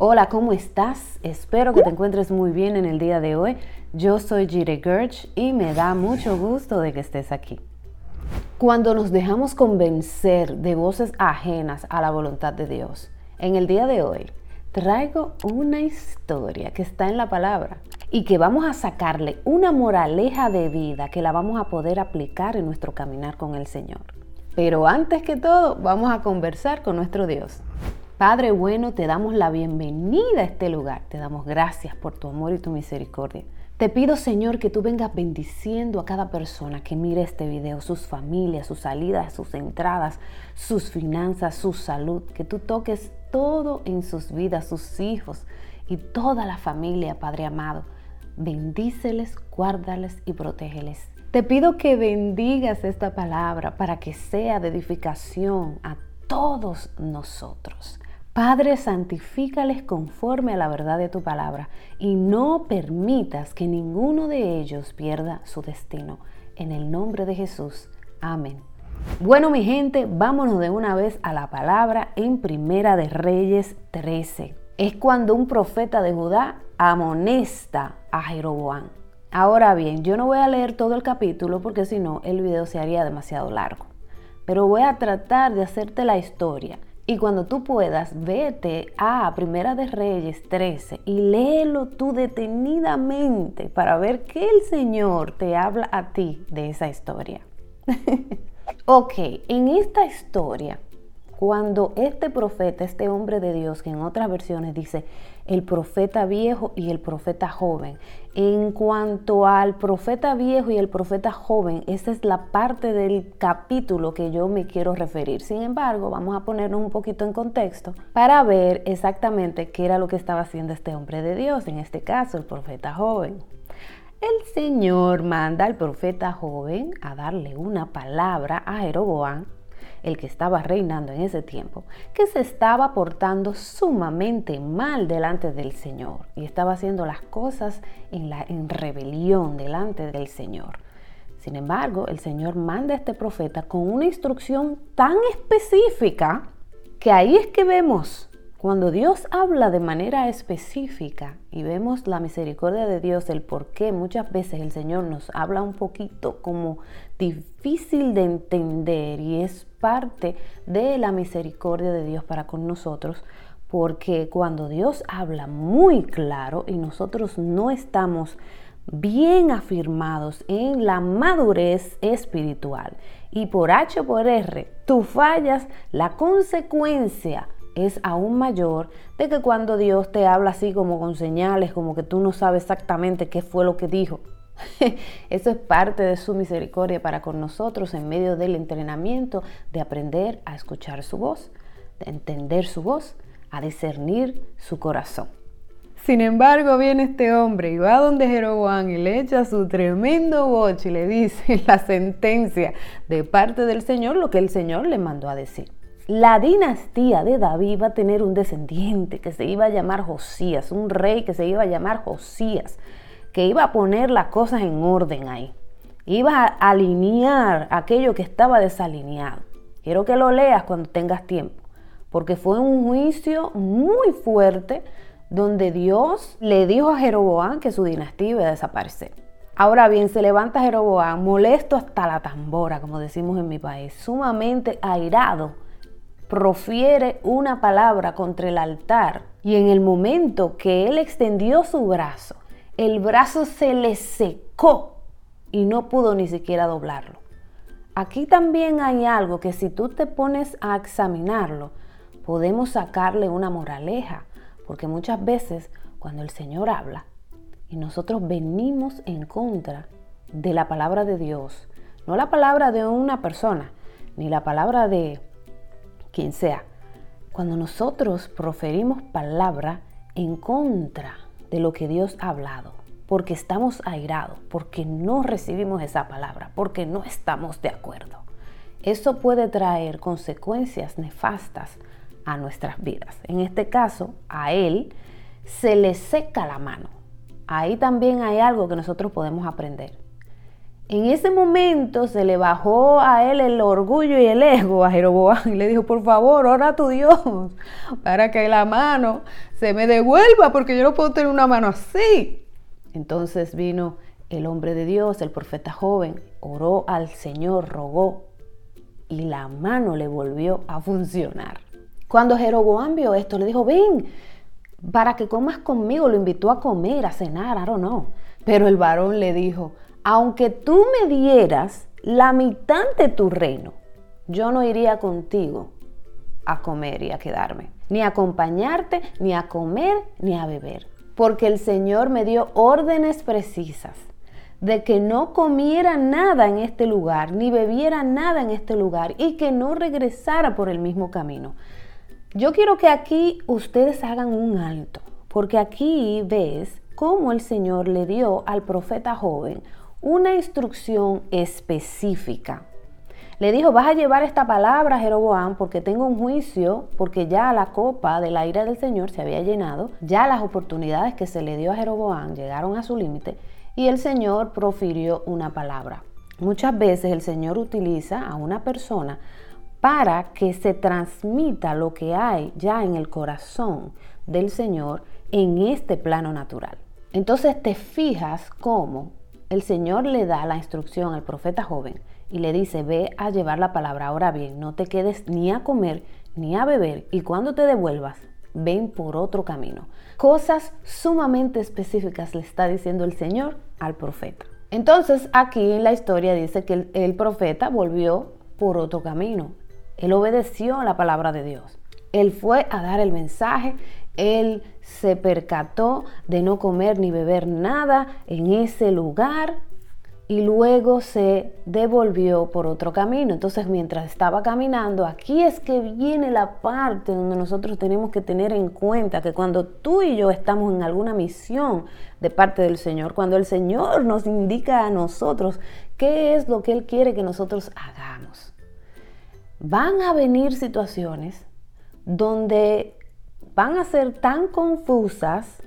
Hola, ¿cómo estás? Espero que te encuentres muy bien en el día de hoy. Yo soy Jire Gerch y me da mucho gusto de que estés aquí. Cuando nos dejamos convencer de voces ajenas a la voluntad de Dios, en el día de hoy traigo una historia que está en la palabra y que vamos a sacarle una moraleja de vida que la vamos a poder aplicar en nuestro caminar con el Señor. Pero antes que todo, vamos a conversar con nuestro Dios. Padre bueno, te damos la bienvenida a este lugar. Te damos gracias por tu amor y tu misericordia. Te pido, Señor, que tú vengas bendiciendo a cada persona que mire este video, sus familias, sus salidas, sus entradas, sus finanzas, su salud, que tú toques todo en sus vidas, sus hijos y toda la familia, Padre amado. Bendíceles, guárdales y protégeles. Te pido que bendigas esta palabra para que sea de edificación a todos nosotros. Padre, santifícales conforme a la verdad de tu palabra y no permitas que ninguno de ellos pierda su destino. En el nombre de Jesús. Amén. Bueno, mi gente, vámonos de una vez a la palabra en Primera de Reyes 13. Es cuando un profeta de Judá amonesta a Jeroboam. Ahora bien, yo no voy a leer todo el capítulo porque si no el video se haría demasiado largo. Pero voy a tratar de hacerte la historia y cuando tú puedas, vete a Primera de Reyes 13 y léelo tú detenidamente para ver qué el Señor te habla a ti de esa historia. ok, en esta historia cuando este profeta, este hombre de Dios, que en otras versiones dice el profeta viejo y el profeta joven, en cuanto al profeta viejo y el profeta joven, esa es la parte del capítulo que yo me quiero referir. Sin embargo, vamos a ponernos un poquito en contexto para ver exactamente qué era lo que estaba haciendo este hombre de Dios, en este caso el profeta joven. El Señor manda al profeta joven a darle una palabra a Jeroboam el que estaba reinando en ese tiempo, que se estaba portando sumamente mal delante del Señor y estaba haciendo las cosas en, en rebelión delante del Señor. Sin embargo, el Señor manda a este profeta con una instrucción tan específica que ahí es que vemos cuando Dios habla de manera específica y vemos la misericordia de Dios, el por qué muchas veces el Señor nos habla un poquito como difícil de entender y es parte de la misericordia de Dios para con nosotros, porque cuando Dios habla muy claro y nosotros no estamos bien afirmados en la madurez espiritual y por H por R tú fallas, la consecuencia es aún mayor de que cuando Dios te habla así como con señales, como que tú no sabes exactamente qué fue lo que dijo. Eso es parte de su misericordia para con nosotros en medio del entrenamiento de aprender a escuchar su voz, de entender su voz, a discernir su corazón. Sin embargo, viene este hombre y va donde Jeroboam y le echa su tremendo boche y le dice la sentencia de parte del Señor, lo que el Señor le mandó a decir la dinastía de David iba a tener un descendiente que se iba a llamar Josías, un rey que se iba a llamar Josías, que iba a poner las cosas en orden ahí. Iba a alinear aquello que estaba desalineado. Quiero que lo leas cuando tengas tiempo, porque fue un juicio muy fuerte donde Dios le dijo a Jeroboam que su dinastía iba a desaparecer. Ahora bien, se levanta Jeroboam molesto hasta la tambora, como decimos en mi país, sumamente airado profiere una palabra contra el altar y en el momento que él extendió su brazo, el brazo se le secó y no pudo ni siquiera doblarlo. Aquí también hay algo que si tú te pones a examinarlo, podemos sacarle una moraleja, porque muchas veces cuando el Señor habla y nosotros venimos en contra de la palabra de Dios, no la palabra de una persona, ni la palabra de quien sea, cuando nosotros proferimos palabra en contra de lo que Dios ha hablado, porque estamos airados, porque no recibimos esa palabra, porque no estamos de acuerdo, eso puede traer consecuencias nefastas a nuestras vidas. En este caso, a él se le seca la mano. Ahí también hay algo que nosotros podemos aprender. En ese momento se le bajó a él el orgullo y el ego a Jeroboam y le dijo, por favor, ora a tu Dios para que la mano se me devuelva porque yo no puedo tener una mano así. Entonces vino el hombre de Dios, el profeta joven, oró al Señor, rogó y la mano le volvió a funcionar. Cuando Jeroboam vio esto, le dijo, ven, para que comas conmigo, lo invitó a comer, a cenar, I don't know. Pero el varón le dijo, aunque tú me dieras la mitad de tu reino, yo no iría contigo a comer y a quedarme, ni a acompañarte, ni a comer, ni a beber, porque el Señor me dio órdenes precisas de que no comiera nada en este lugar, ni bebiera nada en este lugar, y que no regresara por el mismo camino. Yo quiero que aquí ustedes hagan un alto, porque aquí ves cómo el Señor le dio al profeta joven una instrucción específica. Le dijo, vas a llevar esta palabra a Jeroboam porque tengo un juicio, porque ya la copa de la ira del Señor se había llenado, ya las oportunidades que se le dio a Jeroboam llegaron a su límite y el Señor profirió una palabra. Muchas veces el Señor utiliza a una persona para que se transmita lo que hay ya en el corazón del Señor en este plano natural. Entonces te fijas cómo el Señor le da la instrucción al profeta joven y le dice, ve a llevar la palabra. Ahora bien, no te quedes ni a comer ni a beber y cuando te devuelvas, ven por otro camino. Cosas sumamente específicas le está diciendo el Señor al profeta. Entonces aquí en la historia dice que el, profeta volvió por otro camino. Él obedeció a la palabra de Dios. Él fue a dar el mensaje, él se percató de no comer ni beber nada en ese lugar y luego se devolvió por otro camino. Entonces mientras estaba caminando, aquí es que viene la parte donde nosotros tenemos que tener en cuenta que cuando tú y yo estamos en alguna misión de parte del Señor, cuando el Señor nos indica a nosotros qué es lo que Él quiere que nosotros hagamos, van a venir situaciones donde van a ser tan confusas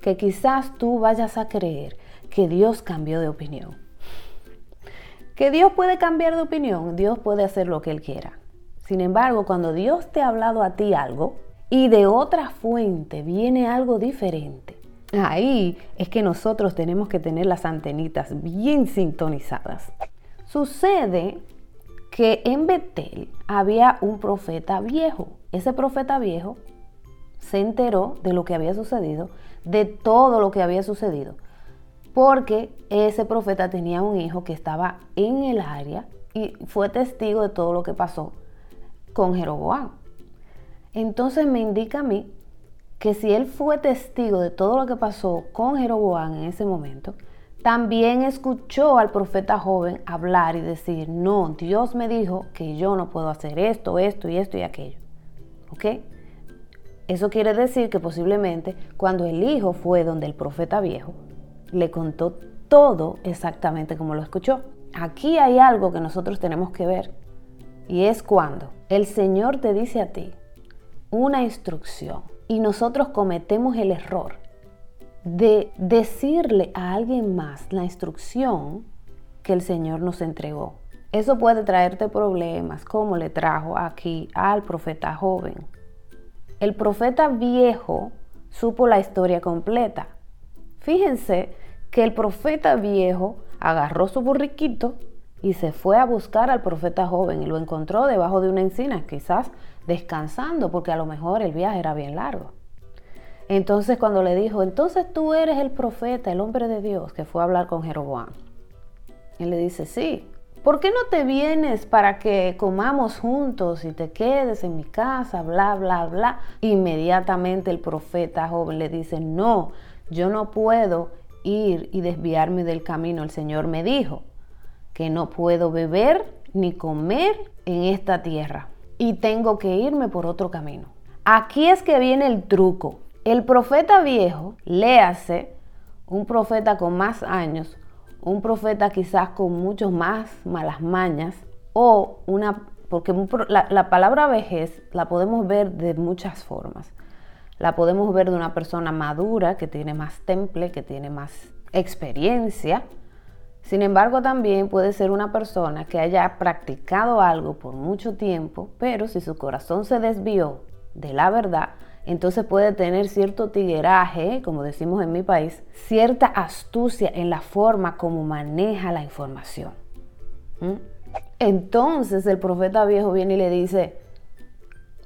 que quizás tú vayas a creer que Dios cambió de opinión. Que Dios puede cambiar de opinión, Dios puede hacer lo que Él quiera. Sin embargo, cuando Dios te ha hablado a ti algo y de otra fuente viene algo diferente, ahí es que nosotros tenemos que tener las antenitas bien sintonizadas. Sucede que en Betel había un profeta viejo. Ese profeta viejo se enteró de lo que había sucedido, de todo lo que había sucedido porque ese profeta tenía un hijo que estaba en el área y fue testigo de todo lo que pasó con Jeroboam. Entonces me indica a mí que si él fue testigo de todo lo que pasó con Jeroboam en ese momento, también escuchó al profeta joven hablar y decir, no, Dios me dijo que yo no puedo hacer esto, esto y esto y aquello. ¿Ok? Eso quiere decir que posiblemente cuando el hijo fue donde el profeta viejo, le contó todo exactamente como lo escuchó. Aquí hay algo que nosotros tenemos que ver y es cuando el Señor te dice a ti una instrucción y nosotros cometemos el error de decirle a alguien más la instrucción que el Señor nos entregó. Eso puede traerte problemas, como le trajo aquí al profeta joven. El profeta viejo supo la historia completa. Fíjense que el profeta viejo agarró su burriquito y se fue a buscar al profeta joven y lo encontró debajo de una encina, quizás descansando, porque a lo mejor el viaje era bien largo. Entonces cuando le dijo, entonces tú eres el profeta, el hombre de Dios, que fue a hablar con Jeroboam. Él le dice, sí, ¿por qué no te vienes para que comamos juntos y te quedes en mi casa, bla, bla, bla? Inmediatamente el profeta joven le dice, no, yo no puedo ir y desviarme del camino. El Señor me dijo que no puedo beber ni comer en esta tierra y tengo que irme por otro camino. Aquí es que viene el truco. El profeta viejo, léase, un profeta con más años, un profeta quizás con muchos más malas mañas, o una, porque la, la palabra vejez la podemos ver de muchas formas. La podemos ver de una persona madura, que tiene más temple, que tiene más experiencia, Sin embargo, también puede ser una persona que haya practicado algo por mucho tiempo, pero si su corazón se desvió de la verdad, entonces puede tener cierto tigueraje, como decimos en mi país, cierta astucia en la forma como maneja la información. ¿Mm? Entonces el profeta viejo viene y le dice,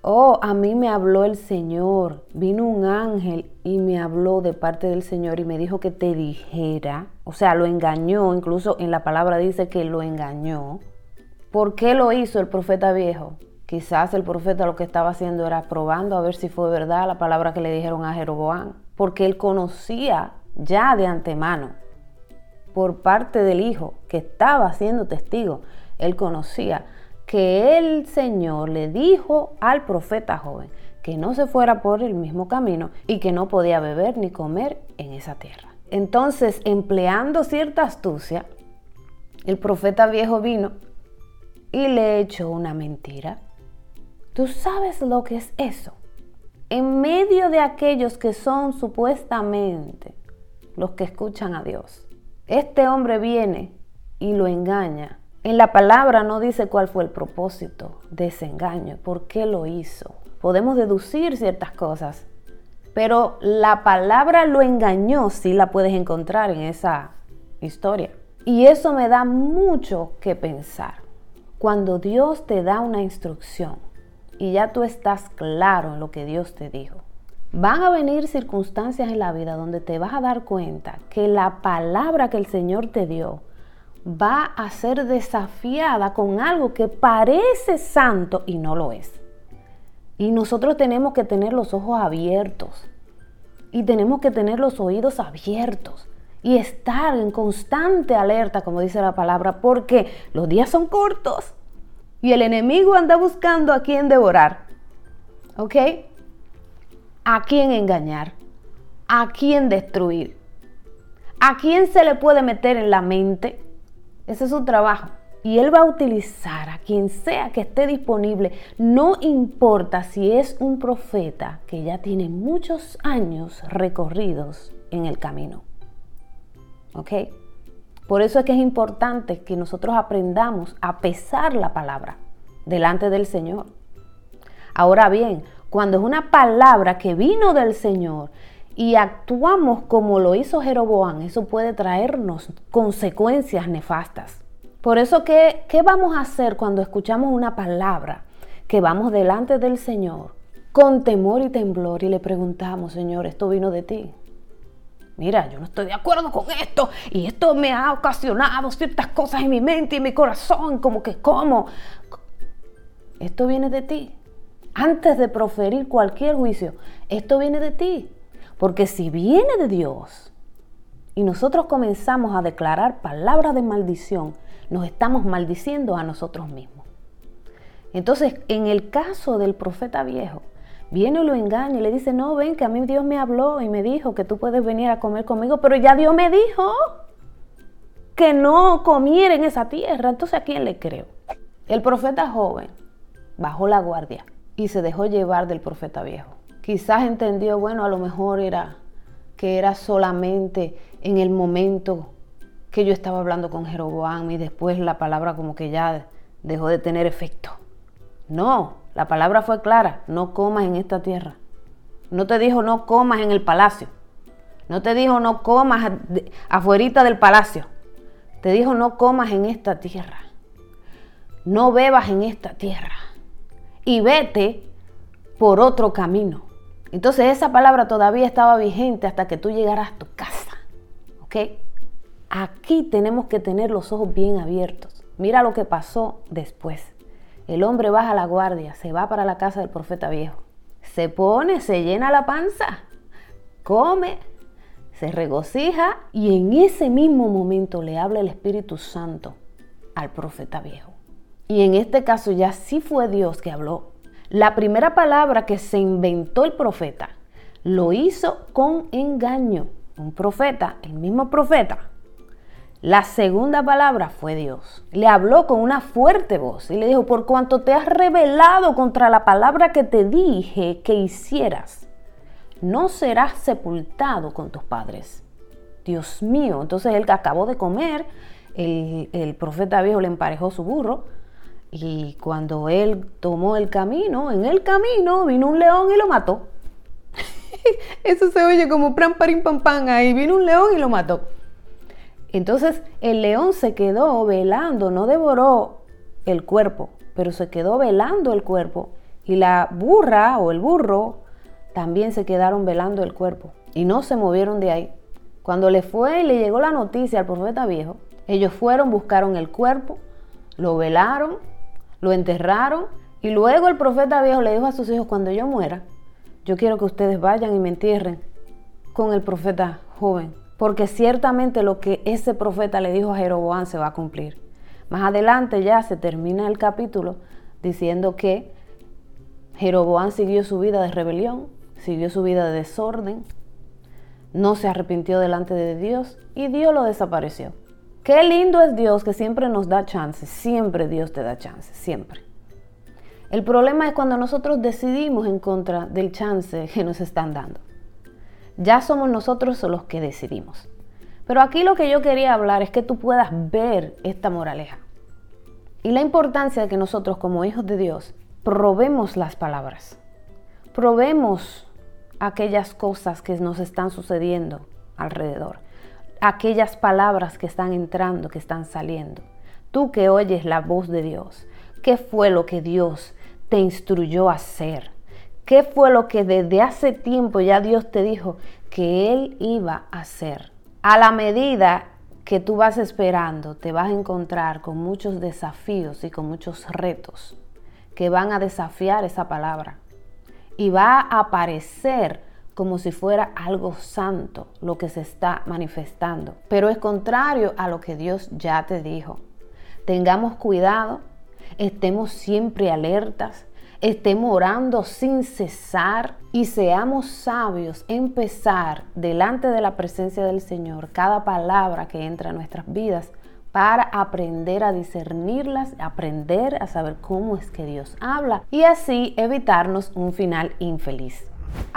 oh, a mí me habló el Señor, vino un ángel y me habló de parte del Señor y me dijo que te dijera, o sea, lo engañó, incluso en la palabra dice que lo engañó. ¿Por qué lo hizo el profeta viejo? Quizás el profeta lo que estaba haciendo era probando a ver si fue verdad la palabra que le dijeron a Jeroboam, porque él conocía ya de antemano por parte del hijo que estaba siendo testigo, él conocía que el Señor le dijo al profeta joven que no se fuera por el mismo camino y que no podía beber ni comer en esa tierra. Entonces, empleando cierta astucia, el profeta viejo vino y le echó una mentira ¿Tú sabes lo que es eso? En medio de aquellos que son supuestamente los que escuchan a Dios. Este hombre viene y lo engaña. En la palabra no dice cuál fue el propósito de ese engaño, por qué lo hizo. Podemos deducir ciertas cosas, pero la palabra lo engañó sí la puedes encontrar en esa historia. Y eso me da mucho que pensar. Cuando Dios te da una instrucción, y ya tú estás claro en lo que Dios te dijo. Van a venir circunstancias en la vida donde te vas a dar cuenta que la palabra que el Señor te dio va a ser desafiada con algo que parece santo y no lo es. Y nosotros tenemos que tener los ojos abiertos y tenemos que tener los oídos abiertos y estar en constante alerta, como dice la palabra, porque los días son cortos y el enemigo anda buscando a quién devorar. ¿Ok? A quién engañar. A quién destruir. A quién se le puede meter en la mente. Ese es su trabajo. Y él va a utilizar a quien sea que esté disponible. No importa si es un profeta que ya tiene muchos años recorridos en el camino. ¿Ok? Por eso es que es importante que nosotros aprendamos a pesar la palabra delante del Señor. Ahora bien, cuando es una palabra que vino del Señor y actuamos como lo hizo Jeroboam, eso puede traernos consecuencias nefastas. Por eso, ¿qué, ¿qué vamos a hacer cuando escuchamos una palabra que vamos delante del Señor con temor y temblor y le preguntamos, Señor, esto vino de ti? Mira, yo no estoy de acuerdo con esto y esto me ha ocasionado ciertas cosas en mi mente y en mi corazón, como que, ¿cómo? Esto viene de ti. Antes de proferir cualquier juicio, esto viene de ti. Porque si viene de Dios y nosotros comenzamos a declarar palabras de maldición, nos estamos maldiciendo a nosotros mismos. Entonces, en el caso del profeta viejo, viene y lo engaña y le dice, no, ven que a mí Dios me habló y me dijo que tú puedes venir a comer conmigo, pero ya Dios me dijo que no comiera en esa tierra. Entonces, ¿a quién le creo? El profeta joven bajó la guardia y se dejó llevar del profeta viejo. Quizás entendió, bueno, a lo mejor era que era solamente en el momento que yo estaba hablando con Jeroboam y después la palabra como que ya dejó de tener efecto. No, la palabra fue clara, no comas en esta tierra. No te dijo no comas en el palacio. No te dijo no comas afuerita del palacio. Te dijo no comas en esta tierra. No bebas en esta tierra. Y vete por otro camino. Entonces esa palabra todavía estaba vigente hasta que tú llegaras a tu casa. ¿Ok? Aquí tenemos que tener los ojos bien abiertos. Mira lo que pasó después. El hombre baja la guardia, se va para la casa del profeta viejo. Se pone, se llena la panza, come, se regocija y en ese mismo momento le habla el Espíritu Santo al profeta viejo. Y en este caso ya sí fue Dios que habló. La primera palabra que se inventó el profeta lo hizo con engaño. Un profeta, el mismo profeta, la segunda palabra fue Dios. Le habló con una fuerte voz y le dijo, por cuanto te has rebelado contra la palabra que te dije que hicieras, no serás sepultado con tus padres. Dios mío, entonces él acabó de comer el, el profeta viejo le emparejó su burro y cuando él tomó el camino, en el camino vino un león y lo mató. Eso se oye como pram, parim, pam, pam. Ahí vino un león y lo mató. Entonces el león se quedó velando, no devoró el cuerpo, pero se quedó velando el cuerpo. Y la burra o el burro también se quedaron velando el cuerpo y no se movieron de ahí. Cuando le fue y le llegó la noticia al profeta viejo, ellos fueron, buscaron el cuerpo, lo velaron, lo enterraron y luego el profeta viejo le dijo a sus hijos, cuando yo muera, yo quiero que ustedes vayan y me entierren con el profeta joven, porque ciertamente lo que ese profeta le dijo a Jeroboam se va a cumplir. Más adelante ya se termina el capítulo diciendo que Jeroboam siguió su vida de rebelión, siguió su vida de desorden, no se arrepintió delante de Dios y Dios lo desapareció. Qué lindo es Dios que siempre nos da chances, siempre Dios te da chances, siempre. El problema es cuando nosotros decidimos en contra del chance que nos están dando. Ya somos nosotros los que decidimos. Pero aquí lo que yo quería hablar es que tú puedas ver esta moraleja. Y la importancia de que nosotros como hijos de Dios probemos las palabras. Probemos aquellas cosas que nos están sucediendo alrededor. Aquellas palabras que están entrando, que están saliendo. Tú que oyes la voz de Dios. ¿Qué fue lo que Dios te instruyó a hacer? ¿Qué fue lo que desde hace tiempo ya Dios te dijo que Él iba a hacer? A la medida que tú vas esperando, te vas a encontrar con muchos desafíos y con muchos retos que van a desafiar esa palabra. Y va a aparecer como si fuera algo santo lo que se está manifestando. Pero es contrario a lo que Dios ya te dijo. Tengamos cuidado estemos siempre alertas, estemos orando sin cesar y seamos sabios, empezar delante de la presencia del Señor cada palabra que entra a nuestras vidas para aprender a discernirlas, aprender a saber cómo es que Dios habla y así evitarnos un final infeliz.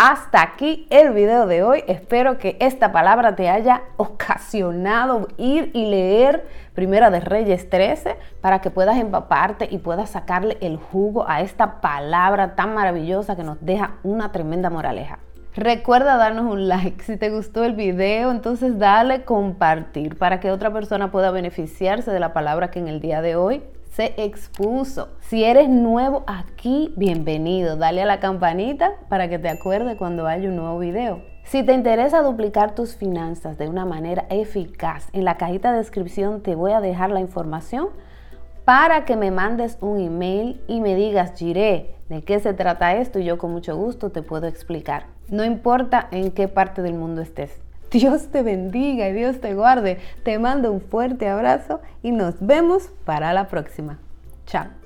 Hasta aquí el video de hoy. Espero que esta palabra te haya ocasionado ir y leer Primera de Reyes 13 para que puedas empaparte y puedas sacarle el jugo a esta palabra tan maravillosa que nos deja una tremenda moraleja. Recuerda darnos un like si te gustó el video, entonces dale compartir para que otra persona pueda beneficiarse de la palabra que en el día de hoy se expuso. Si eres nuevo aquí, bienvenido. Dale a la campanita para que te acuerde cuando haya un nuevo video. Si te interesa duplicar tus finanzas de una manera eficaz, en la cajita de descripción te voy a dejar la información para que me mandes un email y me digas, Giré, ¿de qué se trata esto? Y yo con mucho gusto te puedo explicar. No importa en qué parte del mundo estés. Dios te bendiga y Dios te guarde. Te mando un fuerte abrazo y nos vemos para la próxima. Chao.